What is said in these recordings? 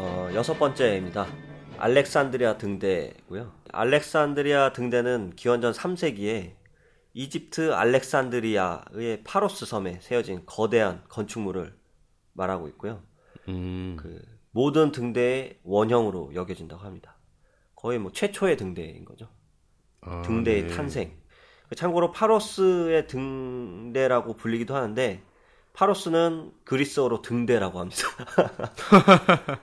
어, 여섯 번째입니다. 알렉산드리아 등대고요. 알렉산드리아 등대는 기원전 3세기에 이집트 알렉산드리아의 파로스 섬에 세워진 거대한 건축물을 말하고 있고요. 음. 그 모든 등대의 원형으로 여겨진다고 합니다. 거의 뭐 최초의 등대인 거죠. 아, 등대의 네. 탄생. 그 참고로 파로스의 등대라고 불리기도 하는데 파로스는 그리스어로 등대라고 합니다.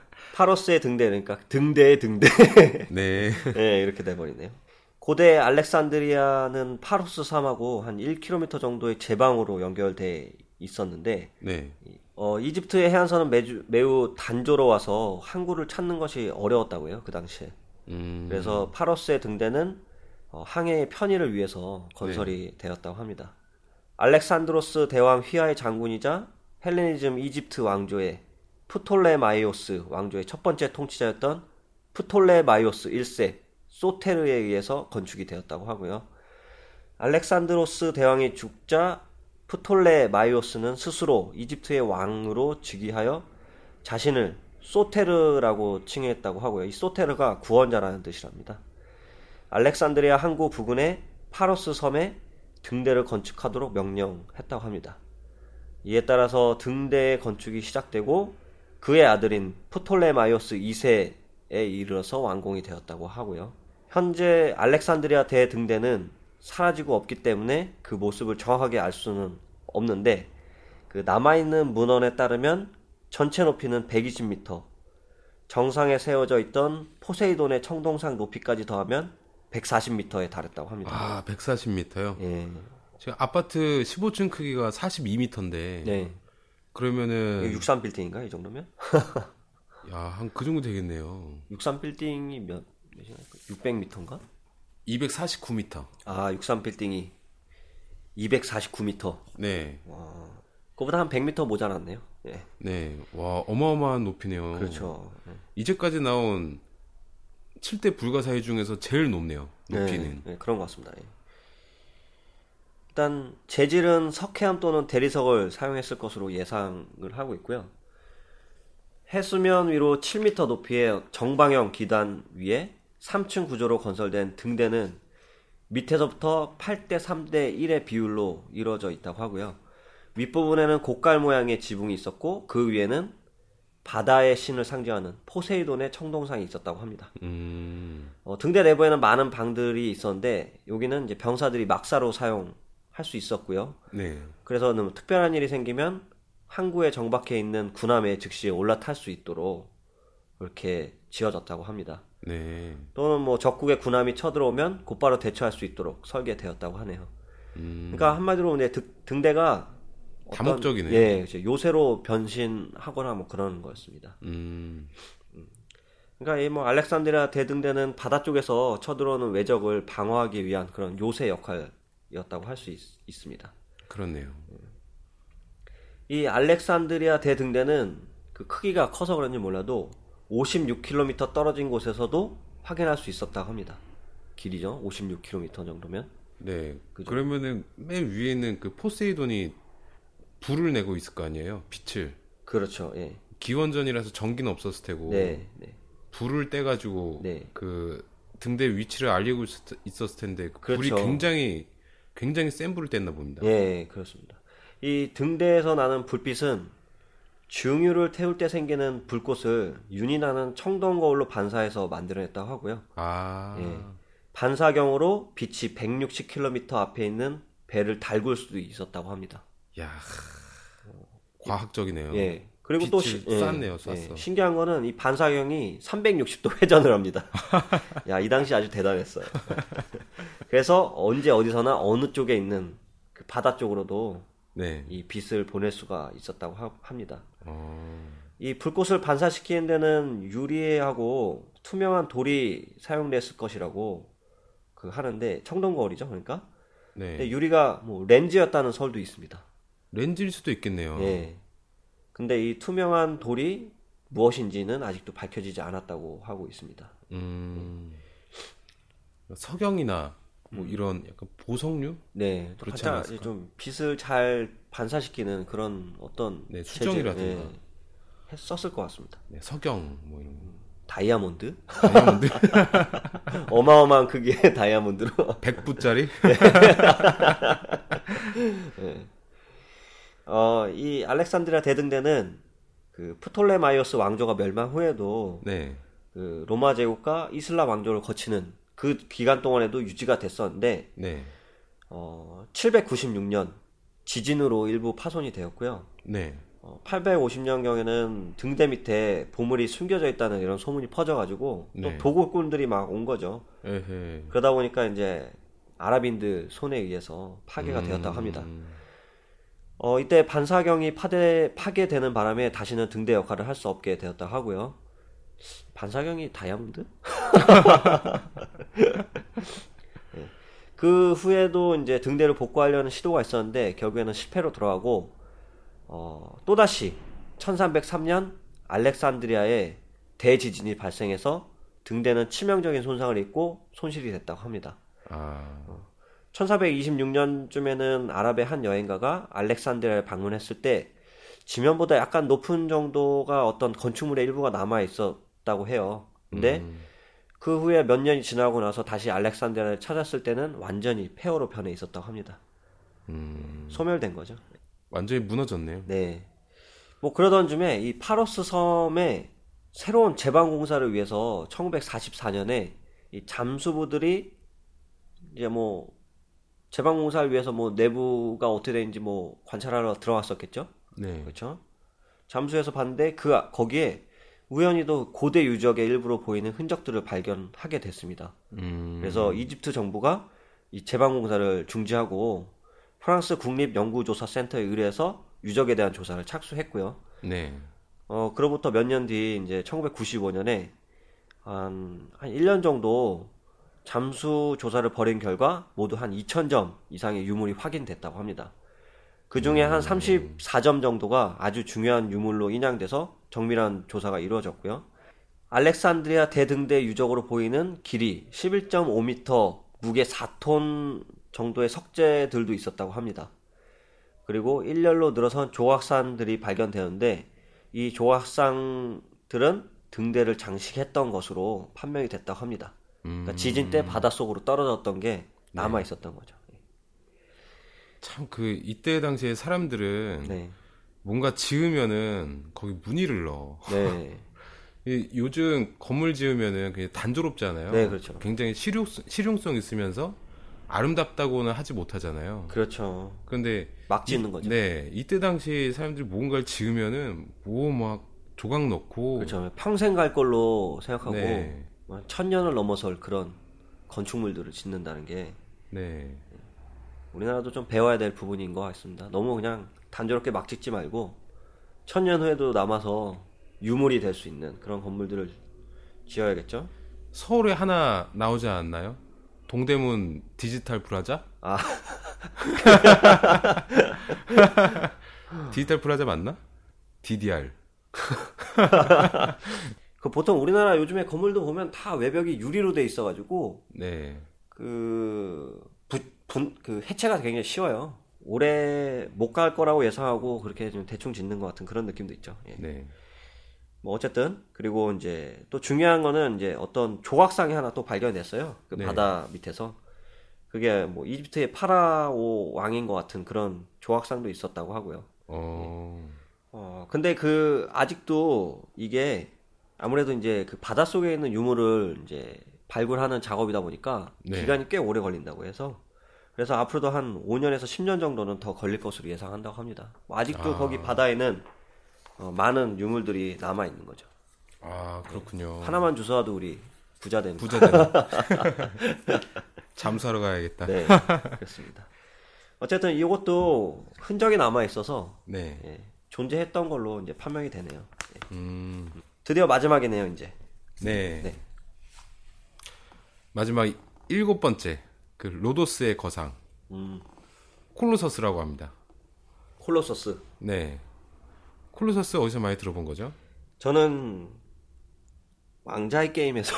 파로스의 등대 그러니까 등대의 등대. 네. 네, 이렇게 돼버리네요. 고대 알렉산드리아는 파로스 섬하고 한 1km 정도의 제방으로 연결돼 있었는데 네. 어, 이집트의 해안선은 매주, 매우 단조로워서 항구를 찾는 것이 어려웠다고 해요, 그 당시에. 음. 그래서 파로스의 등대는 어, 항해의 편의를 위해서 건설이 되었다고 합니다. 알렉산드로스 대왕 휘하의 장군이자 헬레니즘 이집트 왕조의 프톨레마이오스 왕조의 첫 번째 통치자였던 프톨레마이오스 1세 소테르에 의해서 건축이 되었다고 하고요. 알렉산드로스 대왕이 죽자 프톨레마이오스는 스스로 이집트의 왕으로 즉위하여 자신을 소테르라고 칭했다고 하고요. 이 소테르가 구원자라는 뜻이랍니다. 알렉산드리아 항구 부근의 파로스 섬에 등대를 건축하도록 명령했다고 합니다. 이에 따라서 등대의 건축이 시작되고 그의 아들인 프톨레마이오스 2세에 이르러서 완공이 되었다고 하고요. 현재 알렉산드리아 대등대는 사라지고 없기 때문에 그 모습을 정확하게 알 수는 없는데 그 남아있는 문헌에 따르면 전체 높이는 120m, 정상에 세워져 있던 포세이돈의 청동상 높이까지 더하면 140m에 달했다고 합니다. 아, 140m요? 예, 지금 아파트 15층 크기가 42m인데 네. 그러면은 63 빌딩인가 이 정도면? 야, 한 그 정도 되겠네요. 63 빌딩이 몇 몇이나 600m인가? 249m. 아, 63 빌딩이 249m. 네. 그거보다 한 100m 모자랐네요. 예. 네. 와, 어마어마한 높이네요. 그렇죠. 예. 이제까지 나온 7대 불가사의 중에서 제일 높네요. 높이는. 네, 네, 그런 것 같습니다. 예. 일단 재질은 석회암 또는 대리석을 사용했을 것으로 예상을 하고 있고요. 해수면 위로 7m 높이의 정방형 기단 위에 3층 구조로 건설된 등대는 밑에서부터 8대 3대 1의 비율로 이루어져 있다고 하고요. 윗부분에는 곡갈 모양의 지붕이 있었고 그 위에는 바다의 신을 상징하는 포세이돈의 청동상이 있었다고 합니다. 음. 어, 등대 내부에는 많은 방들이 있었는데 여기는 이제 병사들이 막사로 사용 할 수 있었고요. 네. 그래서 뭐 특별한 일이 생기면 항구에 정박해 있는 군함에 즉시 올라탈 수 있도록 이렇게 지어졌다고 합니다. 네. 또는 뭐 적국의 군함이 쳐들어오면 곧바로 대처할 수 있도록 설계되었다고 하네요. 음. 그러니까 한마디로 이제 등- 등대가 어떤- 다목적이네요. 예. 요새로 변신하거나 뭐 그런 거였습니다. 음. 그러니까 이 뭐 알렉산드리아 대등대는 바다 쪽에서 쳐들어오는 외적을 방어하기 위한 그런 요새 역할 이었다고 할 수 있습니다. 그렇네요. 이 알렉산드리아 대등대는 그 크기가 커서 그런지 몰라도 56km 떨어진 곳에서도 확인할 수 있었다고 합니다. 길이죠. 56km 정도면. 네. 그죠. 그러면은 맨 위에는 그 포세이돈이 불을 내고 있을 거 아니에요. 빛을. 그렇죠. 예. 기원전이라서 전기는 없었을 테고 네, 네. 불을 떼 가지고 네. 그 등대 위치를 알리고 있었- 있었을 텐데 그 불이 그렇죠. 굉장히 굉장히 센 불을 뗐나 봅니다. 예, 그렇습니다. 이 등대에서 나는 불빛은 중유를 태울 때 생기는 불꽃을 윤이 나는 청동 거울로 반사해서 만들어냈다고 하고요. 아. 예. 반사경으로 빛이 160km 앞에 있는 배를 달굴 수도 있었다고 합니다. 야. 과학적이네요. 예. 그리고 또 시- 예, 쐈네요, 쐈어. 예. 신기한 거는 이 반사경이 360도 회전을 합니다. 야, 이 당시 아주 대단했어요. 그래서 언제 어디서나 어느 쪽에 있는 그 바다 쪽으로도 네. 이 빛을 보낼 수가 있었다고 하- 합니다. 어. 이 불꽃을 반사시키는 데는 유리하고 투명한 돌이 사용됐을 것이라고 그 하는데 청동거울이죠, 그러니까. 네. 유리가 뭐 렌즈였다는 설도 있습니다. 렌즈일 수도 있겠네요. 예. 근데 이 투명한 돌이 무엇인지는 아직도 밝혀지지 않았다고 하고 있습니다. 음. 석영이나 뭐 이런 약간 보석류? 네, 또 그렇지 않았을까? 좀 빛을 잘 반사시키는 그런 어떤 네, 수정이라든가. 예. 했었을 것 같습니다. 네, 서경 뭐 이런 거. 다이아몬드? 다이아몬드 어마어마한 크기의 다이아몬드로 100부짜리? 어, 이 알렉산드리아 대등대는 그 프톨레마이오스 왕조가 멸망 후에도 네. 그 로마 제국과 이슬람 왕조를 거치는 그 기간 동안에도 유지가 됐었는데 네. 어, 796년 지진으로 일부 파손이 되었고요. 네. 어, 850년 경에는 등대 밑에 보물이 숨겨져 있다는 이런 소문이 퍼져가지고 또 네. 도굴꾼들이 막 온 거죠. 에헤. 그러다 보니까 이제 아랍인들 손에 의해서 파괴가 음. 되었다고 합니다. 어, 이때 반사경이 파대, 파괴되는 바람에 다시는 등대 역할을 할 수 없게 되었다 하고요. 반사경이 다이아몬드? 예. 그 후에도 이제 등대를 복구하려는 시도가 있었는데 결국에는 실패로 돌아가고 어, 또다시 1303년 알렉산드리아에 대지진이 발생해서 등대는 치명적인 손상을 입고 손실이 됐다고 합니다. 아. 1426년쯤에는 아랍의 한 여행가가 알렉산드리아를 방문했을 때 지면보다 약간 높은 정도가 어떤 건축물의 일부가 남아 있었다고 해요. 근데 음. 그 후에 몇 년이 지나고 나서 다시 알렉산드리아를 찾았을 때는 완전히 폐허로 변해 있었다고 합니다. 음. 소멸된 거죠. 완전히 무너졌네요. 네. 뭐 그러던 중에 이 파로스 섬에 새로운 제방 공사를 위해서 1944년에 이 잠수부들이 이제 뭐 제방 공사를 위해서 뭐 내부가 어떻게 되는지 뭐 관찰하러 들어갔었겠죠. 네. 그렇죠? 잠수해서 봤는데 그 아- 거기에 우연히도 고대 유적의 일부로 보이는 흔적들을 발견하게 됐습니다. 음. 그래서 이집트 정부가 이 제방 공사를 중지하고 프랑스 국립연구조사센터에 의뢰해서 유적에 대한 조사를 착수했고요. 네. 어, 그로부터 몇 년 뒤 이제 1995년에 한, 한 1년 정도 잠수 조사를 벌인 결과 모두 한 2,000점 이상의 유물이 확인됐다고 합니다. 그 중에 한 34점 정도가 아주 중요한 유물로 인양돼서 정밀한 조사가 이루어졌고요. 알렉산드리아 대등대 유적으로 보이는 길이 11.5m, 무게 4톤 정도의 석재들도 있었다고 합니다. 그리고 일렬로 늘어선 조각산들이 발견되었는데 이 조각상들은 등대를 장식했던 것으로 판명이 됐다고 합니다. 그러니까 지진 때 바닷속으로 떨어졌던 게 남아 있었던 거죠. 참 그 이때 당시에 사람들은 네. 뭔가 지으면은 거기 무늬를 넣어. 네. 이- 요즘 건물 지으면은 그냥 단조롭잖아요. 네, 그렇죠. 굉장히 실용, 실용성 있으면서 아름답다고는 하지 못하잖아요. 그렇죠. 그런데 막 짓는 거죠. 네, 이때 당시 사람들이 뭔가를 지으면은 뭐 막 조각 넣고 그렇죠. 평생 갈 걸로 생각하고 네. 뭐 천년을 넘어설 그런 건축물들을 짓는다는 게 네. 우리나라도 좀 배워야 될 부분인 것 같습니다. 너무 그냥 단조롭게 막 짓지 말고 천 년 후에도 남아서 유물이 될 수 있는 그런 건물들을 지어야겠죠. 서울에 하나 나오지 않았나요? 동대문 디지털 프라자? 아. 디지털 프라자 맞나? DDR. 그 보통 우리나라 요즘에 건물도 보면 다 외벽이 유리로 돼 있어가지고 네. 그, 부, 분, 그 해체가 굉장히 쉬워요. 오래 못갈 거라고 예상하고 그렇게 좀 대충 짓는 것 같은 그런 느낌도 있죠. 예. 네. 뭐 어쨌든 그리고 이제 또 중요한 거는 이제 어떤 조각상이 하나 또 발견됐어요. 그 네. 바다 밑에서 그게 뭐 이집트의 파라오 왕인 것 같은 그런 조각상도 있었다고 하고요. 어. 어 근데 그 아직도 이게 아무래도 이제 그 바다 속에 있는 유물을 이제 발굴하는 작업이다 보니까 네. 기간이 꽤 오래 걸린다고 해서 그래서 앞으로도 한 5년에서 10년 정도는 더 걸릴 것으로 예상한다고 합니다. 뭐 아직도 아. 거기 바다에는 어, 많은 유물들이 남아 있는 거죠. 아, 그렇군요. 하나만 주워도 우리 부자 되는 부자 되는. 잠수하러 가야겠다. 네, 그렇습니다. 어쨌든 이것도 흔적이 남아 있어서 네. 예, 존재했던 걸로 이제 판명이 되네요. 예. 음. 드디어 마지막이네요, 이제. 네. 네. 마지막 일곱 번째. 그 로도스의 거상. 음, Colossus라고 합니다. Colossus. 네. Colossus 어디서 많이 들어본 거죠? 저는 왕좌의 게임에서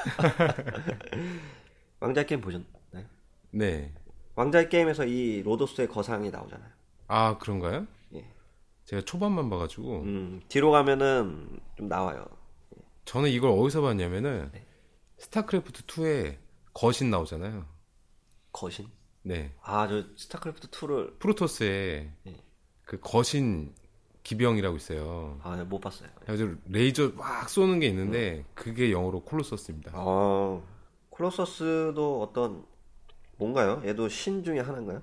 왕좌의 게임 보셨나요? 네. 왕좌의 게임에서 이 로도스의 거상이 나오잖아요. 아, 그런가요? 예. 제가 초반만 봐가지고 음, 뒤로 가면은 좀 나와요. 저는 이걸 어디서 봤냐면은 네. 스타크래프트 2에 거신 나오잖아요. 거신? 네. 아, 저 스타크래프트 2를 프로토스에 네. 그 거신 기병이라고 있어요. 아, 네, 못 봤어요. 그래서 레이저 막 쏘는 게 있는데 그게 영어로 Colossus입니다. 아, Colossus도 어떤 뭔가요? 얘도 신 중에 하나인가요?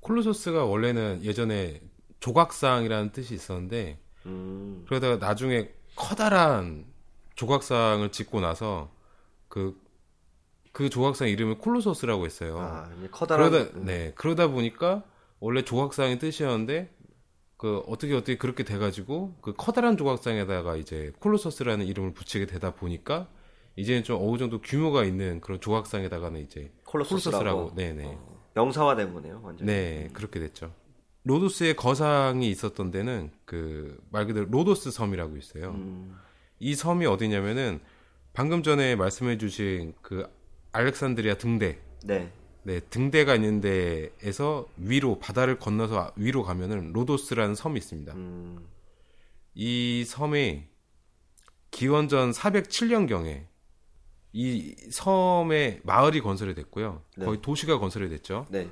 Colossus가 원래는 예전에 조각상이라는 뜻이 있었는데 음, 그러다가 나중에 커다란 조각상을 짓고 나서 그, 그 조각상 이름을 Colossus라고 했어요. 아, 커다란 그러다, 네. 그러다 보니까 원래 조각상의 뜻이었는데 그 어떻게 어떻게 그렇게 돼가지고 그 커다란 조각상에다가 이제 Colossus라는 이름을 붙이게 되다 보니까 이제는 좀 어느 정도 규모가 있는 그런 조각상에다가는 이제 Colossus라고. Colossus라고 네네 어, 명사화된 거네요, 완전. 네 그렇게 됐죠. 로도스의 거상이 있었던 데는 그 말 그대로 로도스 섬이라고 있어요. 음, 이 섬이 어디냐면은 방금 전에 말씀해주신 그 알렉산드리아 등대 네. 네, 등대가 있는 데에서 위로 바다를 건너서 위로 가면은 로도스라는 섬이 있습니다. 음, 이 섬이 기원전 407년 경에 이 섬에 마을이 건설이 됐고요. 네. 거의 도시가 건설이 됐죠. 네.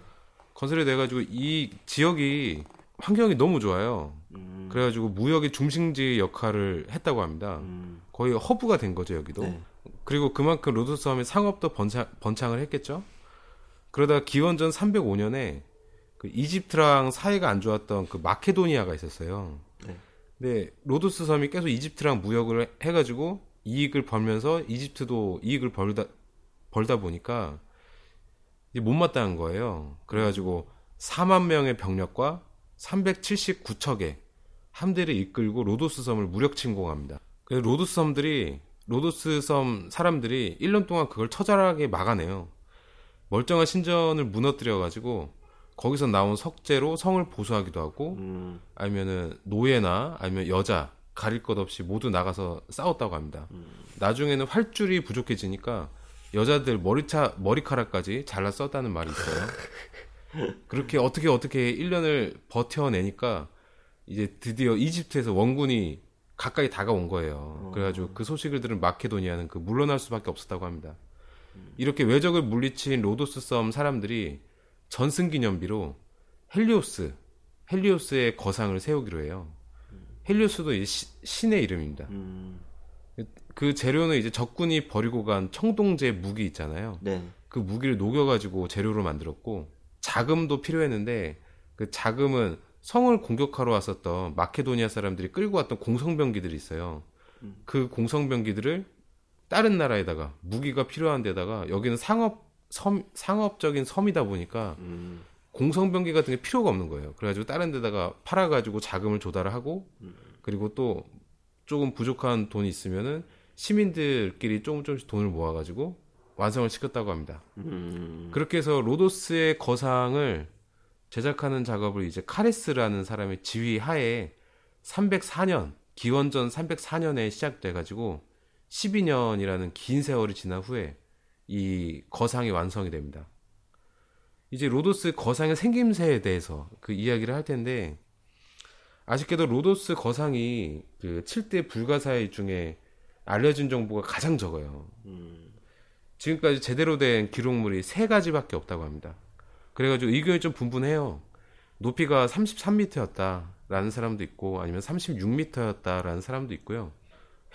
건설이 돼가지고 이 지역이 환경이 너무 좋아요. 음, 그래가지고 무역의 중심지 역할을 했다고 합니다. 음, 거의 허브가 된 거죠 여기도. 네. 그리고 그만큼 로도스 섬의 상업도 번창, 번창을 했겠죠. 그러다 기원전 305년에 그 이집트랑 사이가 안 좋았던 그 마케도니아가 있었어요. 네. 근데 로도스 섬이 계속 이집트랑 무역을 해가지고 이익을 벌면서 이집트도 이익을 벌다 벌다 보니까 못마땅한 거예요. 그래가지고 4만 명의 병력과 379척의 함대를 이끌고 로도스 섬을 무력 침공합니다. 그래서 로도스 섬들이 로도스 섬 사람들이 1년 동안 그걸 처절하게 막아내요. 멀쩡한 신전을 무너뜨려 가지고 거기서 나온 석재로 성을 보수하기도 하고 음, 아니면은 노예나 아니면 여자 가릴 것 없이 모두 나가서 싸웠다고 합니다. 나중에는 활줄이 부족해지니까 여자들 머리차 머리카락까지 잘라 썼다는 말이 있어요. 그렇게 어떻게 어떻게 1년을 버텨내니까 이제 드디어 이집트에서 원군이 가까이 다가온 거예요. 그래가지고 그 소식을 들은 마케도니아는 그 물러날 수밖에 없었다고 합니다. 이렇게 외적을 물리친 로도스 섬 사람들이 전승 기념비로 헬리오스, 헬리오스의 거상을 세우기로 해요. 헬리오스도 이 시- 신의 이름입니다. 음, 그 재료는 이제 적군이 버리고 간 청동제 무기 있잖아요. 네. 그 무기를 녹여가지고 재료로 만들었고 자금도 필요했는데 그 자금은 성을 공격하러 왔었던 마케도니아 사람들이 끌고 왔던 공성병기들이 있어요. 그 공성병기들을 다른 나라에다가 무기가 필요한 데다가 여기는 상업 섬 상업적인 섬이다 보니까 음, 공성병기 같은 게 필요가 없는 거예요. 그래가지고 다른 데다가 팔아가지고 자금을 조달을 하고 그리고 또 조금 부족한 돈이 있으면은 시민들끼리 조금 조금씩 돈을 모아가지고 완성을 시켰다고 합니다. 음, 그렇게 해서 로도스의 거상을 제작하는 작업을 이제 카레스라는 사람의 지휘 하에 304년 기원전 304년에 시작돼가지고 12년이라는 긴 세월이 지난 후에 이 거상이 완성이 됩니다. 이제 로도스 거상의 생김새에 대해서 그 이야기를 할 텐데 아쉽게도 로도스 거상이 그 7대 불가사의 중에 알려진 정보가 가장 적어요. 음, 지금까지 제대로 된 기록물이 세 가지밖에 없다고 합니다. 그래가지고 의견이 좀 분분해요. 높이가 33m였다라는 사람도 있고 아니면 36m였다라는 사람도 있고요.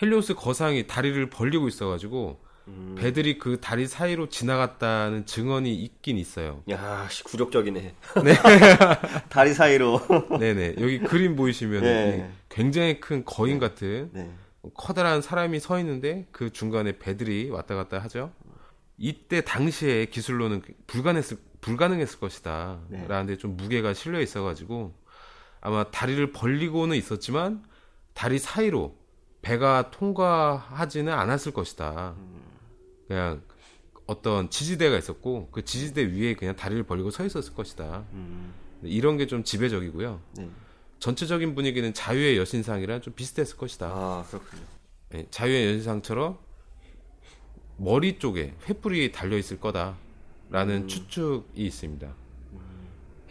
헬리오스 거상이 다리를 벌리고 있어가지고 음. 배들이 그 다리 사이로 지나갔다는 증언이 있긴 있어요. 야, 씨, 굴욕적이네. 다리 사이로. 네네 여기 그림 보이시면 네. 굉장히 큰 거인 같은 네. 커다란 사람이 서 있는데 그 중간에 배들이 왔다 갔다 하죠. 이때 당시에 기술로는 불가능했을, 불가능했을 것이다. 네. 라는데 좀 무게가 실려 있어가지고 아마 다리를 벌리고는 있었지만 다리 사이로 배가 통과하지는 않았을 것이다. 그냥 어떤 지지대가 있었고 그 지지대 위에 그냥 다리를 벌리고 서 있었을 것이다. 음, 이런 게 좀 지배적이고요. 네. 전체적인 분위기는 자유의 여신상이랑 좀 비슷했을 것이다. 아, 그렇군요. 예, 자유의 여신상처럼 머리 쪽에 횃불이 달려 있을 거다라는 추측이 있습니다.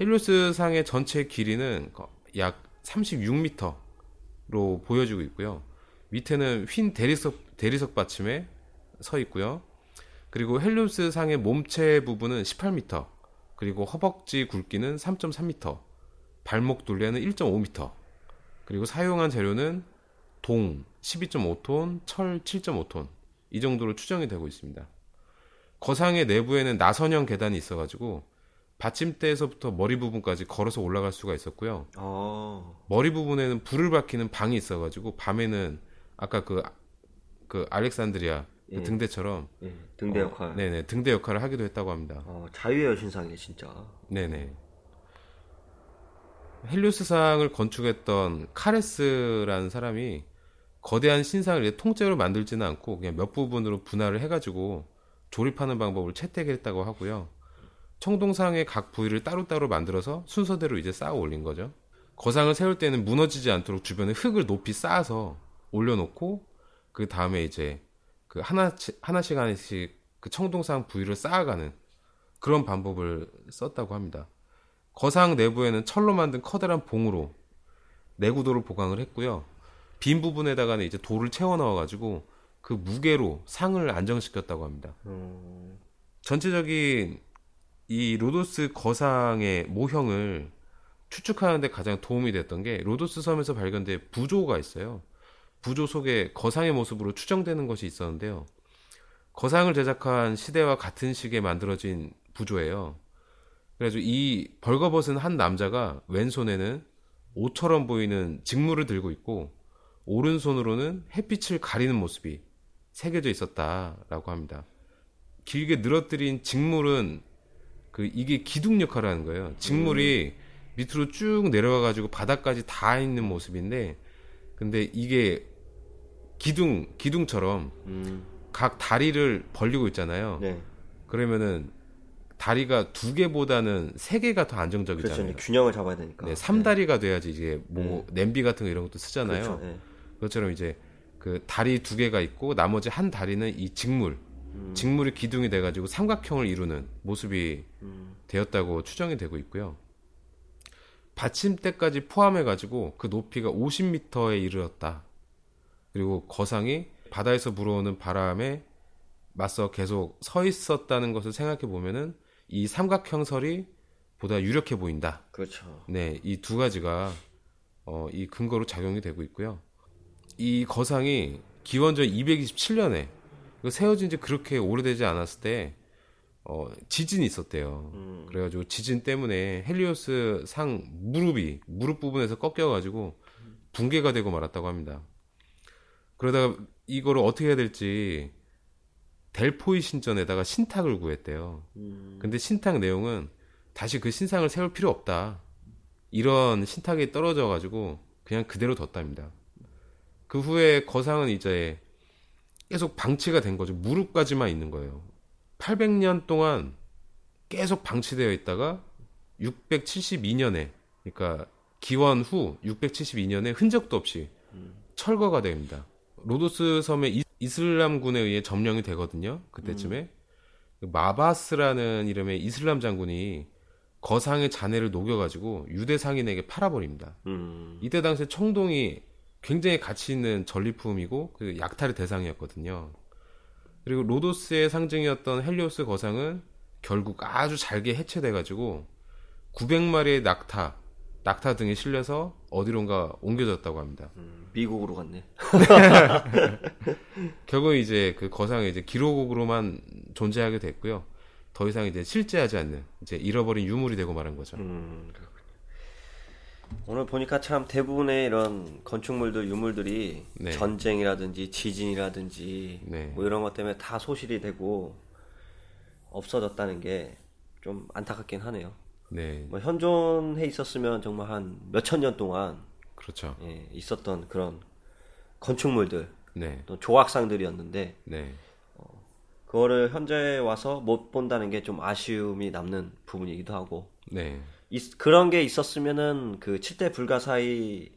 헬리오스 상의 전체 길이는 거- 약 36m로 보여지고 있고요. 밑에는 휜 대리석 대리석 받침에 서 있고요. 그리고 헬리오스 상의 몸체 부분은 18m, 그리고 허벅지 굵기는 3.3m, 발목 둘레는 1.5m, 그리고 사용한 재료는 동 12.5톤, 철 7.5톤 이 정도로 추정이 되고 있습니다. 거상의 내부에는 나선형 계단이 있어가지고 받침대에서부터 머리 부분까지 걸어서 올라갈 수가 있었고요. 어. 머리 부분에는 불을 밝히는 방이 있어가지고 밤에는 아까 그, 그 알렉산드리아 그 예. 등대처럼 예, 등대 역할. 어, 네네 등대 역할을 하기도 했다고 합니다. 어, 자유의 여신상이네 진짜. 네네. 헬리오스상을 건축했던 카레스라는 사람이 거대한 신상을 통째로 만들지는 않고 그냥 몇 부분으로 분할을 해가지고 조립하는 방법을 채택했다고 하고요. 청동상의 각 부위를 따로따로 만들어서 순서대로 이제 쌓아 올린 거죠. 거상을 세울 때는 무너지지 않도록 주변에 흙을 높이 쌓아서 올려놓고 그 다음에 이제 그 하나 하나씩 하나씩 그 청동상 부위를 쌓아가는 그런 방법을 썼다고 합니다. 거상 내부에는 철로 만든 커다란 봉으로 내구도를 보강을 했고요. 빈 부분에다가는 이제 돌을 채워 넣어가지고 그 무게로 상을 안정시켰다고 합니다. 음, 전체적인 이 로도스 거상의 모형을 추측하는데 가장 도움이 됐던 게 로도스 섬에서 발견된 부조가 있어요. 부조 속에 거상의 모습으로 추정되는 것이 있었는데요. 거상을 제작한 시대와 같은 시기에 만들어진 부조예요. 그래가지고 이 벌거벗은 한 남자가 왼손에는 옷처럼 보이는 직물을 들고 있고 오른손으로는 햇빛을 가리는 모습이 새겨져 있었다라고 합니다. 길게 늘어뜨린 직물은 그 이게 기둥 역할을 하는 거예요. 직물이 밑으로 쭉 내려가 가지고 바닥까지 다 있는 모습인데 근데 이게 기둥 기둥처럼 음, 각 다리를 벌리고 있잖아요. 네. 그러면은 다리가 두 개보다는 세 개가 더 그렇죠. 안정적이잖아요. 이제 균형을 잡아야 되니까. 네, 삼다리가 돼야지 이제 뭐 냄비 같은 거 이런 것도 쓰잖아요. 그렇죠. 네. 그것처럼 이제 그 다리 두 개가 있고 나머지 한 다리는 이 직물, 음. 직물이 기둥이 돼가지고 삼각형을 이루는 모습이 음, 되었다고 추정이 되고 있고요. 받침대까지 포함해가지고 그 높이가 50m에 이르렀다. 그리고 거상이 바다에서 불어오는 바람에 맞서 계속 서 있었다는 것을 생각해 보면은 이 삼각형설이 보다 유력해 보인다. 그렇죠. 네, 이 두 가지가 어, 이 근거로 작용이 되고 있고요. 이 거상이 기원전 227년에 세워진 지 그렇게 오래되지 않았을 때 어, 지진이 있었대요. 음, 그래가지고 지진 때문에 헬리오스 상 무릎이 무릎 부분에서 꺾여가지고 붕괴가 되고 말았다고 합니다. 그러다가 이거를 어떻게 해야 될지 델포이 신전에다가 신탁을 구했대요. 음, 근데 신탁 내용은 다시 그 신상을 세울 필요 없다. 이런 신탁이 떨어져 가지고 그냥 그대로 뒀답니다. 그 후에 거상은 이제 계속 방치가 된 거죠. 무릎까지만 있는 거예요. 800년 동안 계속 방치되어 있다가 672년에, 그러니까 기원 후 672년에 흔적도 없이 철거가 됩니다. 로도스 섬의 이- 이슬람군에 의해 점령이 되거든요. 그때쯤에 그 마바스라는 이름의 이슬람 장군이 거상의 잔해를 녹여가지고 유대 상인에게 팔아버립니다. 음, 이때 당시에 청동이 굉장히 가치 있는 전리품이고 그 약탈의 대상이었거든요. 그리고 로도스의 상징이었던 헬리오스 거상은 결국 아주 잘게 해체돼가지고 900마리의 낙타, 낙타 등에 실려서 어디론가 옮겨졌다고 합니다. 음, 미국으로 갔네. 결국 이제 그 거상이 이제 기록으로만 존재하게 됐고요. 더 이상 이제 실제하지 않는 이제 잃어버린 유물이 되고 말한 거죠. 음. 오늘 보니까 참 대부분의 이런 건축물들, 유물들이 네. 전쟁이라든지 지진이라든지 네. 뭐 이런 것 때문에 다 소실이 되고 없어졌다는 게 좀 안타깝긴 하네요. 네, 뭐 현존해 있었으면 정말 한 몇천 년 동안 그렇죠. 예, 있었던 그런 건축물들, 네, 또 조각상들이었는데 네, 그거를 현재 와서 못 본다는 게 좀 아쉬움이 남는 부분이기도 하고 네, 있- 그런 게 있었으면은 그 7대 불가사의가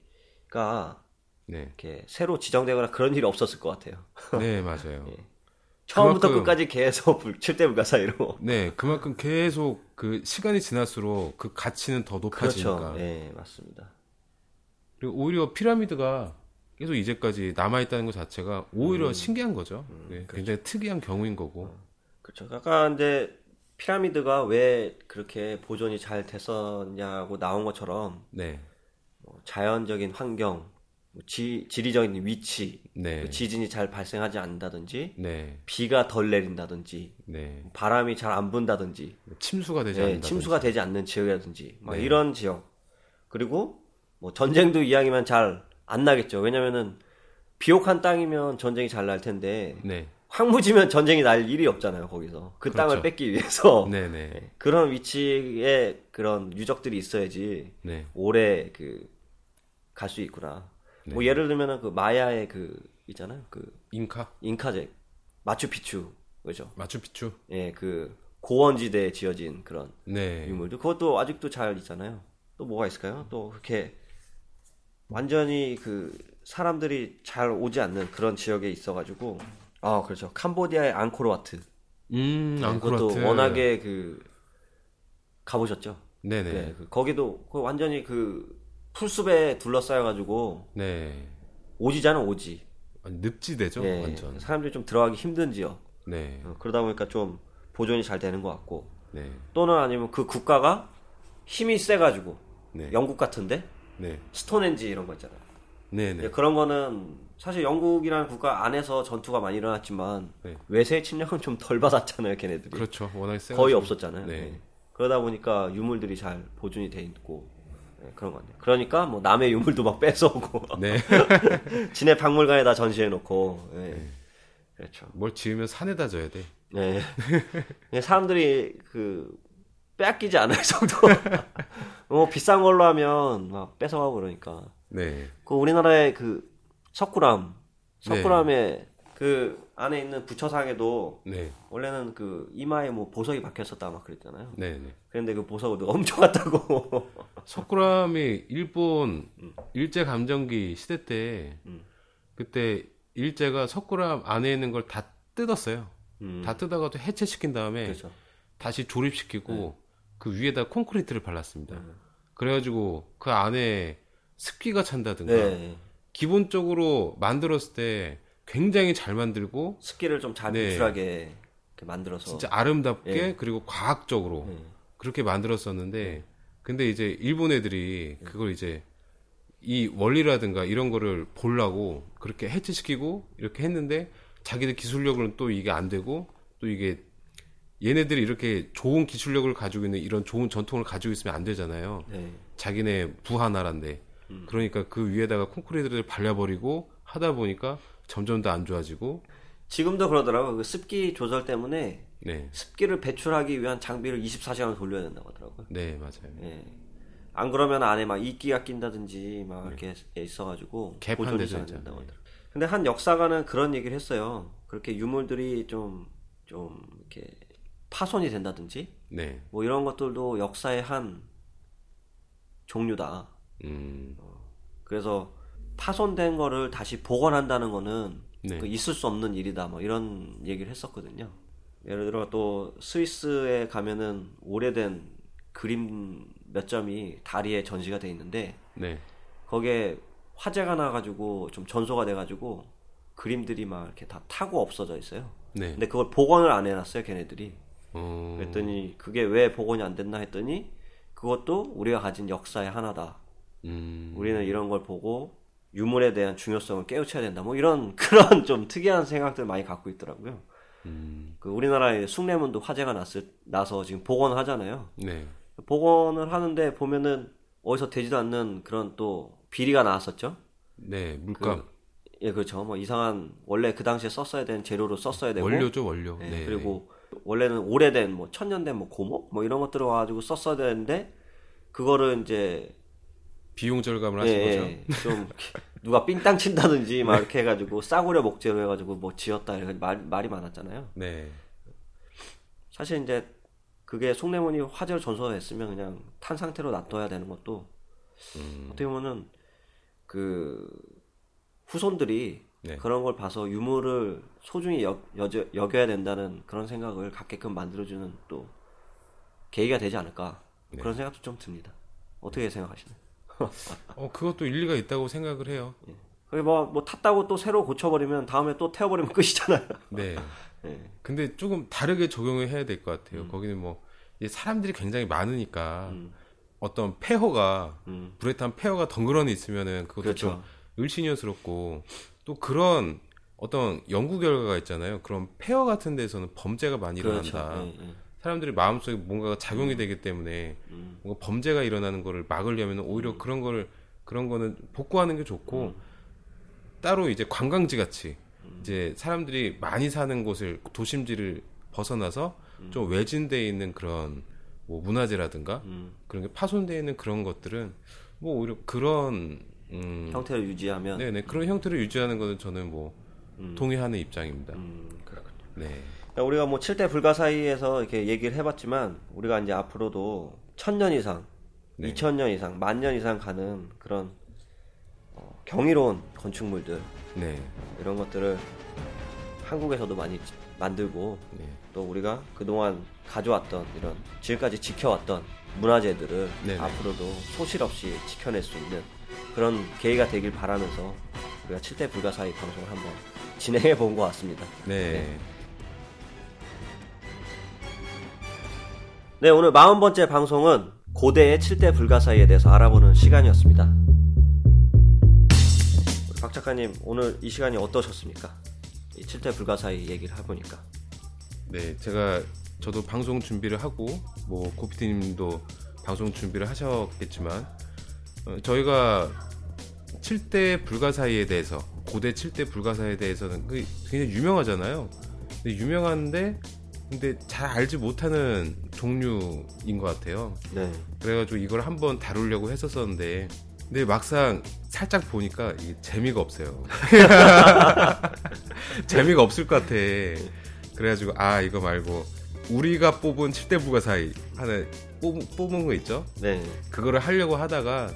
네, 이렇게 새로 지정되거나 그런 일이 없었을 것 같아요. 네, 맞아요. 처음부터 그만큼- 끝까지 계속 불, 7대 불가사의로. 네, 그만큼 계속 그 시간이 지날수록 그 가치는 더 높아지니까. 그렇죠. 예, 맞습니다. 그리고 오히려 피라미드가 계속 이제까지 남아 있다는 것 자체가 오히려 음. 신기한 거죠. 네, 굉장히 특이한 경우인 거고. 그렇죠. 아까 이제 피라미드가 왜 그렇게 보존이 잘 됐었냐고 나온 것처럼 네, 뭐 자연적인 환경, 뭐 지, 지리적인 위치, 네, 그 지진이 잘 발생하지 않는다든지, 네, 비가 덜 내린다든지, 네. 바람이 잘 안 분다든지, 침수가 되지 네, 않는다. 침수가 되지 않는 지역이라든지, 막 네. 이런 지역. 그리고 뭐 전쟁도 이왕이면 잘안 나겠죠. 왜냐면은 비옥한 땅이면 전쟁이 잘 날 텐데 네, 황무지면 전쟁이 날 일이 없잖아요. 거기서 그 그렇죠. 땅을 뺏기 위해서 네, 네, 그런 위치에 그런 유적들이 있어야지 네, 오래 그 갈 수 있구나. 뭐 네. 예를 들면은 그 마야의 그 있잖아요. 그 잉카, 잉카제 마추픽추 그죠? 마추픽추. 예, 그 고원지대에 지어진 그런 네, 유물들 그것도 아직도 잘 있잖아요. 또 뭐가 있을까요? 또 그렇게 완전히 그 사람들이 잘 오지 않는 그런 지역에 있어가지고 아 그렇죠. 캄보디아의 앙코르와트 음, 네, 앙코르와트. 그것도 워낙에 그 가보셨죠? 네, 네, 네, 그 거기도 그 완전히 그 풀숲에 둘러싸여가지고 네. 오지잖아 오지. 완전 늪지대죠, 예, 완전. 사람들이 좀 들어가기 힘든 지역. 네, 어, 그러다 보니까 좀 보존이 잘 되는 것 같고 네, 또는 아니면 그 국가가 힘이 세가지고 네, 영국 같은데 네, 스톤헨지 이런 거 있잖아요. 네, 네, 예, 그런 거는 사실 영국이라는 국가 안에서 전투가 많이 일어났지만 네. 외세 침략은 좀 덜 받았잖아요, 걔네들이. 그렇죠. 워낙 세. 거의 없었잖아요. 네. 예. 그러다 보니까 유물들이 잘 보존이 돼 있고 예, 그런 것 같네요. 그러니까 뭐 남의 유물도 막 뺏어오고 네, 지네 박물관에다 전시해 놓고 예. 그렇죠. 뭘 지으면 산에다 져야 돼. 네. 예, 사람들이 그 빼앗기지 않을 정도. 뭐 비싼 걸로 하면 막 뺏어가고 그러니까. 네, 그 우리나라의 그 석굴암, 석굴암에 그 안에 있는 부처상에도 네, 원래는 그 이마에 뭐 보석이 박혔었다 막 그랬잖아요. 네, 네. 그런데 그 보석을 누가 훔쳐갔다고. 석굴암이 일본 일제 감정기 시대 때 그때 일제가 석굴암 안에 있는 걸 다 뜯었어요. 음, 다 뜯어가 또 해체시킨 다음에 그렇죠. 다시 조립시키고 그 위에다 콘크리트를 발랐습니다. 음. 그래가지고 그 안에 습기가 찬다든가 네. 기본적으로 만들었을 때 굉장히 잘 만들고 습기를 좀잘 네. 배출하게 이렇게 만들어서. 진짜 아름답게 예. 그리고 과학적으로 네. 그렇게 만들었었는데 근데 이제 일본 애들이 그걸 이제 이 원리라든가 이런 거를 보려고 그렇게 해체시키고 이렇게 했는데 자기들 기술력으로는 또 이게 안 되고 또 이게 얘네들이 이렇게 좋은 기술력을 가지고 있는 이런 좋은 전통을 가지고 있으면 안 되잖아요. 네. 자기네 부하 나라인데 그러니까 그 위에다가 콘크리트를 발려버리고 하다 보니까 점점 더 안 좋아지고 지금도 그러더라고요. 그 습기 조절 때문에 네, 습기를 배출하기 위한 장비를 24시간 돌려야 된다고 하더라고요. 네 맞아요. 예. 안 그러면 안에 막 이끼가 낀다든지 막 이렇게 있어가지고 네. 보존이 안. 된다고 하더라고요. 근데 한 역사가는 그런 얘기를 했어요. 그렇게 유물들이 좀, 좀 이렇게 파손이 된다든지 네, 뭐 이런 것들도 역사의 한 종류다. 음, 그래서 파손된 거를 다시 복원한다는 거는 네. 그 있을 수 없는 일이다. 뭐 이런 얘기를 했었거든요. 예를 들어 또 스위스에 가면은 오래된 그림 몇 점이 다리에 전시가 돼 있는데 네, 거기에 화재가 나가지고 좀 전소가 돼가지고 그림들이 막 이렇게 다 타고 없어져 있어요. 네. 근데 그걸 복원을 안 해놨어요, 걔네들이. 어, 그랬더니 그게 왜 복원이 안 됐나 했더니 그것도 우리가 가진 역사의 하나다. 음, 우리는 이런 걸 보고 유물에 대한 중요성을 깨우쳐야 된다. 뭐 이런 그런 좀 특이한 생각들 많이 갖고 있더라고요. 음, 그 우리나라의 숭례문도 화재가 났을, 나서 지금 복원을 하잖아요. 네, 복원을 하는데 보면은 어디서 되지도 않는 그런 또 비리가 나왔었죠. 네, 물감 예, 그렇죠. 뭐 이상한 원래 그 당시에 썼어야 되는 재료로 썼어야 되고 원료죠 원료. 예, 네, 그리고 원래는 오래된 뭐 천년된 뭐 고목 뭐 이런 것들을 가지고 썼어야 되는데 그거를 이제 비용 절감을 하신 예, 거죠. 예, 좀 누가 삥땅 친다든지 막 이렇게 해가지고 싸구려 목재로 해가지고 뭐 지었다 이렇게 말, 말이 많았잖아요. 네, 사실 이제 그게 송래문이 화재로 전소됐으면 그냥 탄 상태로 놔둬야 되는 것도 음. 어떻게 보면은 그 후손들이 네. 그런 걸 봐서 유물을 소중히 여, 여겨, 여겨야 된다는 그런 생각을 갖게끔 만들어주는 또 계기가 되지 않을까 네. 그런 생각도 좀 듭니다. 어떻게 생각하시나요? 어 그것도 일리가 있다고 생각을 해요. 그게 뭐, 뭐 탔다고 또 새로 고쳐버리면 다음에 또 태워버리면 끝이잖아요. 네. 네. 근데 조금 다르게 적용을 해야 될것 음. 같아요. 거기는 뭐 사람들이 굉장히 많으니까 어떤 폐허가 음. 불에 탄 폐허가 덩그러니 있으면은 그것도 그렇죠. 좀 을신여스럽고 또 그런 어떤 연구 결과가 있잖아요. 그런 폐허 같은 데서는 범죄가 많이 그렇죠. 일어난다. 예, 예. 사람들이 마음속에 뭔가가 작용이 되기 때문에 음. 뭔가 범죄가 일어나는 거를 막으려면 오히려 그런 거를 그런 거는 복구하는 게 좋고 따로 이제 관광지 같이 이제 사람들이 많이 사는 곳을 도심지를 벗어나서 좀 외진돼 있는 그런 뭐 문화재라든가 음. 그런 게 파손돼 있는 그런 것들은 뭐 오히려 그런 음, 형태를 유지하면 네네 그런 형태를 유지하는 거는 저는 뭐 음. 동의하는 입장입니다. 음, 그렇군요. 네, 우리가 뭐 7대 불가사의에서 이렇게 얘기를 해봤지만 우리가 이제 앞으로도 천년 이상, 네. 2000년 이상, 만 년 이상 가는 그런 어, 경이로운 건축물들 네, 이런 것들을 한국에서도 많이 지- 만들고 네, 또 우리가 그동안 가져왔던 이런 지금까지 지켜왔던 문화재들을 네네. 앞으로도 소실 없이 지켜낼 수 있는 그런 계기가 되길 바라면서 우리가 7대 불가사의 방송을 한번 진행해 본 것 같습니다. 네. 네, 오늘 40번째 방송은 고대의 7대 불가사의에 대해서 알아보는 시간이었습니다. 박 작가님, 오늘 이 시간이 어떠셨습니까? 이 7대 불가사의 얘기를 해보니까. 네, 제가 저도 방송 준비를 하고 뭐 고피디님도 방송 준비를 하셨겠지만 어, 저희가 7대 불가사의에 대해서 고대 7대 불가사의에 대해서는 그 굉장히 유명하잖아요. 유명한데 근데 잘 알지 못하는 종류인 것 같아요. 네. 그래가지고 이걸 한번 다루려고 했었었는데 근데 막상 살짝 보니까 이게 재미가 없어요. 재미가 없을 것 같아. 그래가지고 아 이거 말고 우리가 뽑은 7대 불가사의 하나 뽑, 뽑은 거 있죠? 네. 그거를 하려고 하다가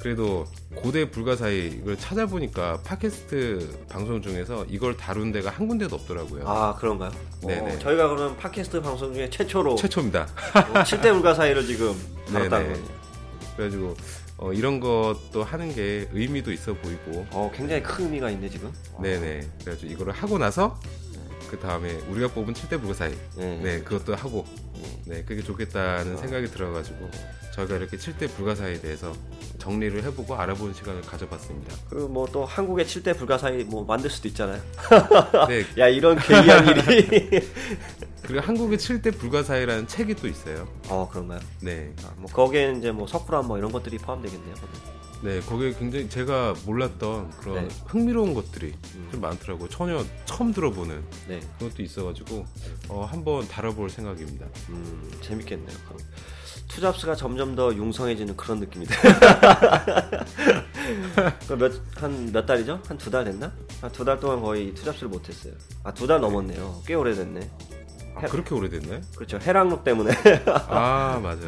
그래도 고대 불가사의 이걸 찾아보니까 팟캐스트 방송 중에서 이걸 다룬 데가 한 군데도 없더라고요. 아, 그런가요? 네네. 어, 저희가 그러면 팟캐스트 방송 중에 최초로 최초입니다. 7대 불가사의를 지금 다뤘다는. 거네요. 그래가지고 어, 이런 것도 하는 게 의미도 있어 보이고 어, 굉장히 큰 의미가 있네, 지금. 네네. 그래가지고 이거를 하고 나서 그 다음에 우리가 뽑은 7대 불가사의 네. 네 그것도 하고 네 그게 좋겠다는 생각이 들어가지고 저희가 이렇게 7대 불가사의에 대해서 정리를 해보고 알아보는 시간을 가져봤습니다. 그리고 뭐 또 한국의 7대 불가사의 뭐 만들 수도 있잖아요. 네 야, 이런 괴이한 일이. 그리고 한국의 7대 불가사의라는 책이 또 있어요. 어, 그런가요? 네, 아, 뭐 거기에는 이제 뭐 석굴암 뭐 이런 것들이 포함되겠네요. 네 거기에 굉장히 제가 몰랐던 그런 네. 흥미로운 것들이 음. 좀 많더라고요. 전혀 처음 들어보는 네. 그것도 있어가지고 어, 한번 다뤄볼 생각입니다. 음, 재밌겠네요. 그럼. 투잡스가 점점 더 융성해지는 그런 느낌이다. 몇한 몇 달이죠? 한 두 달 됐나? 한 두 달 동안 거의 투잡스를 못했어요. 아 두 달 넘었네요. 꽤 오래됐네. 아, 그렇게 오래됐나요? 그렇죠. 해랑록 때문에 아 맞아.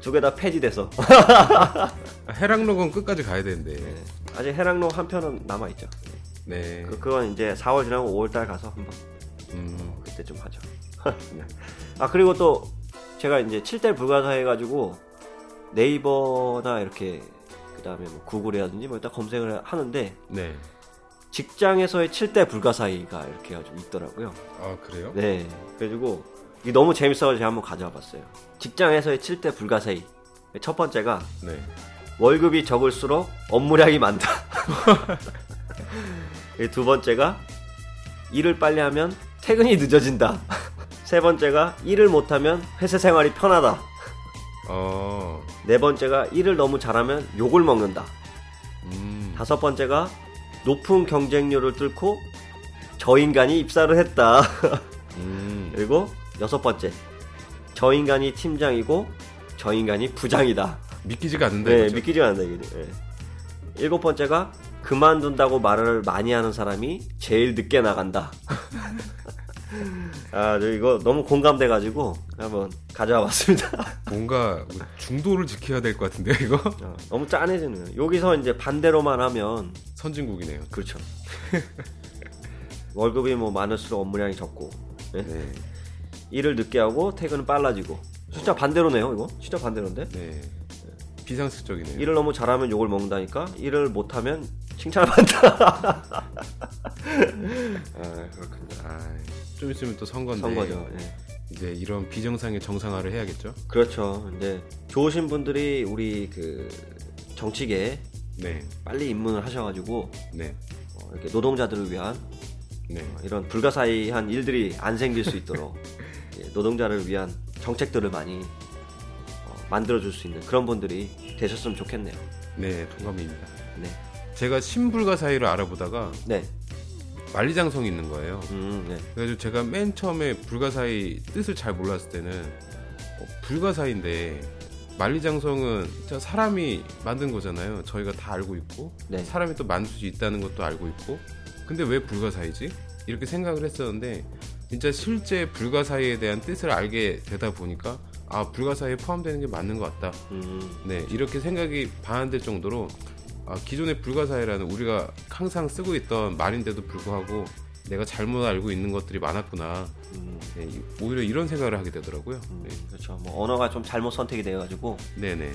두 개 다 폐지돼서 아, 해랑록은 끝까지 가야 되는데. 네. 아직 해랑록 한 편은 남아 있죠. 네. 그 그건 이제 4월 지나고 5월 달 가서 한번 음, 그때 좀 하죠. 아 그리고 또 제가 이제 7대 불가사해 가지고 네이버나 이렇게 그 다음에 뭐 구글이라든지 뭐 일단 검색을 하는데 네. 직장에서의 7대 불가사의가 이렇게 좀 있더라고요. 아 그래요? 네. 그래가지고 이게 너무 재밌어서 제가 한번 가져와 봤어요. 직장에서의 7대 불가사의. 첫 번째가 네. 월급이 적을수록 업무량이 많다. 이두 번째가 일을 빨리 하면 퇴근이 늦어진다. 세 번째가 일을 못하면 회사 생활이 편하다. 어. 네 번째가 일을 너무 잘하면 욕을 먹는다. 음. 다섯 번째가 높은 경쟁률을 뚫고 저 인간이 입사를 했다. 음. 그리고 여섯 번째 저 인간이 팀장이고 저 인간이 부장이다. 믿기지가 않는다 네? 믿기지가 않는다 이게. 네. 일곱 번째가 그만둔다고 말을 많이 하는 사람이 제일 늦게 나간다. 아, 저 이거 너무 공감돼가지고 한번 가져와 봤습니다. 뭔가 뭐 중도를 지켜야 될 것 같은데요 이거? 어, 너무 짠해지는. 거예요. 여기서 이제 반대로만 하면 선진국이네요. 그렇죠. 월급이 뭐 많을수록 업무량이 적고 네? 네. 일을 늦게 하고 퇴근은 빨라지고 진짜 반대로네요 이거 진짜 반대로인데 네. 비상식적이네요. 일을 너무 잘하면 욕을 먹는다니까 일을 못하면 칭찬을 받는다. 아, 그렇군요. 아, 좀 있으면 또 선거인데 선거죠. 예. 이제 이런 비정상의 정상화를 해야겠죠. 그렇죠. 이제 좋으신 분들이 우리 그 정치계에 네, 빨리 입문을 하셔가지고 네, 어, 이렇게 노동자들을 위한 네, 어, 이런 불가사의한 일들이 안 생길 수 있도록 예, 노동자를 위한 정책들을 많이 어, 만들어줄 수 있는 그런 분들이 되셨으면 좋겠네요. 네, 동감입니다. 네, 제가 신불가사의를 알아보다가 네, 만리장성이 있는 거예요. 음, 네, 그래가지고 제가 맨 처음에 불가사의 뜻을 잘 몰랐을 때는 어, 불가사의인데 만리장성은 진짜 사람이 만든 거잖아요. 저희가 다 알고 있고 네. 사람이 또 만들 수 있다는 것도 알고 있고 근데 왜 불가사의지? 이렇게 생각을 했었는데 진짜 실제 불가사의에 대한 뜻을 알게 되다 보니까 아 불가사의에 포함되는 게 맞는 것 같다. 음, 네 이렇게 생각이 반환될 정도로 아, 기존의 불가사의라는 우리가 항상 쓰고 있던 말인데도 불구하고 내가 잘못 알고 있는 것들이 많았구나. 음, 네, 이- 오히려 이런 생각을 하게 되더라고요. 음, 네. 그렇죠. 뭐 언어가 좀 잘못 선택이 돼가지고 네네.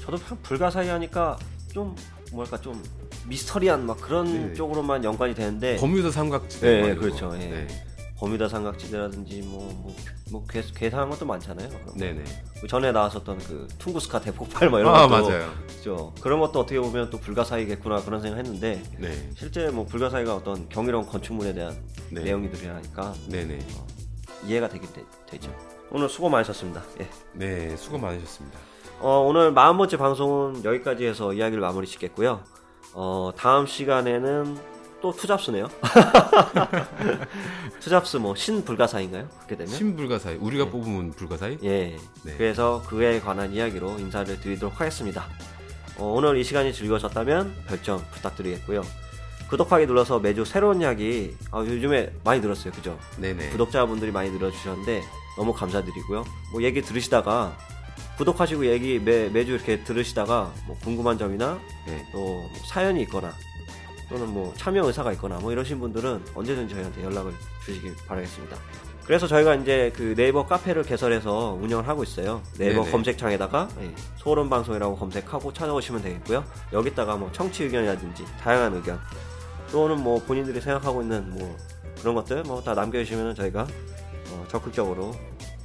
저도 참 불가사의 하니까 좀 뭐랄까 좀 미스터리한 막 그런 네. 쪽으로만 연관이 되는데 버뮤다 삼각지대. 네, 그렇죠. 거. 예. 네. 버뮤다 삼각지대라든지 뭐뭐 뭐, 괴, 괴상한 것도 많잖아요. 네네. 그 전에 나왔었던 그 퉁구스카 대폭발 뭐 이런 아 것도 맞아요. 그죠. 그런 것도 어떻게 보면 또 불가사의겠구나 그런 생각했는데 네. 실제 뭐 불가사의가 어떤 경이로운 건축물에 대한 네. 내용들이라니까 네네. 이해가 되긴 되, 되죠. 오늘 수고 많으셨습니다. 예. 네 수고 많으셨습니다. 어, 오늘 마흔 번째 방송은 여기까지 해서 이야기를 마무리 짓겠고요. 어, 다음 시간에는 또 투잡스네요. 투잡스 뭐 신불가사인가요? 그렇게 되면? 신불가사의 우리가 뽑으면 불가사의? 예. 네. 그래서 그에 관한 이야기로 인사를 드리도록 하겠습니다. 어, 오늘 이 시간이 즐거우셨다면 별점 부탁드리겠고요. 구독하기 눌러서 매주 새로운 이야기 아, 요즘에 많이 늘었어요. 그죠? 네네. 구독자분들이 많이 늘어주셨는데 너무 감사드리고요. 뭐 얘기 들으시다가 구독하시고 얘기 매, 매주 이렇게 들으시다가 뭐 궁금한 점이나 네. 또 사연이 있거나 또는 뭐 참여 의사가 있거나 뭐 이러신 분들은 언제든지 저희한테 연락을 주시길 바라겠습니다. 그래서 저희가 이제 그 네이버 카페를 개설해서 운영을 하고 있어요. 네이버 네네. 검색창에다가 예, 소름 방송이라고 검색하고 찾아오시면 되겠고요. 여기다가 뭐 청취 의견이라든지 다양한 의견 또는 뭐 본인들이 생각하고 있는 뭐 그런 것들 뭐 다 남겨주시면 저희가 어, 적극적으로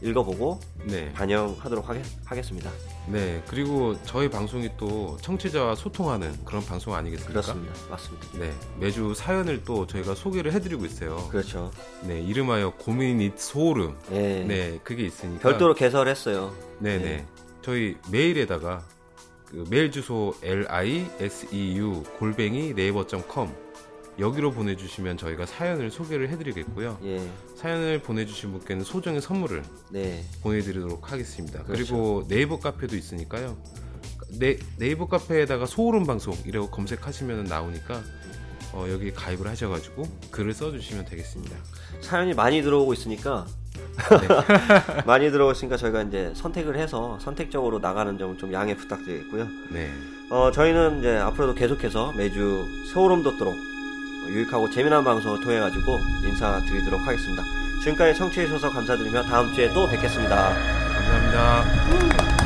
읽어보고 네. 반영하도록 하겠, 하겠 습니다. 네. 그리고 저희 방송이 또 청취자와 소통하는 그런 방송 아니겠습니까? 그렇습니다. 맞습니다. 네. 매주 사연을 또 저희가 소개를 해드리고 있어요. 그렇죠. 네. 이름하여 고민잇 소름. 예. 네. 그게 있으니까. 별도로 개설했어요. 네네. 네. 저희 메일에다가 그 메일 주소 l i s e u 골뱅이 네이버.com 여기로 보내주시면 저희가 사연을 소개를 해드리겠고요. 예. 사연을 보내주신 분께는 소정의 선물을 네. 보내드리도록 하겠습니다. 그 그렇죠. 리고 네이버 카페도 있으니까요. 네, 네이버 카페에다가 소오름 방송 이라고 검색하시면 나오니까 어, 여기 가입을 하셔가지고 글을 써주시면 되겠습니다. 사연이 많이 들어오고 있으니까 많이 들어오고 있으니까 저희가 이제 선택을 해서 선택적으로 나가는 점을 좀 양해 부탁드리겠고요. 네, 어, 저희는 이제 앞으로도 계속해서 매주 소름 돋도록 유익하고 재미난 방송을 통해 가지고 인사드리도록 하겠습니다. 지금까지 청취해 주셔서 감사드리며 다음 주에 또 뵙겠습니다. 감사합니다.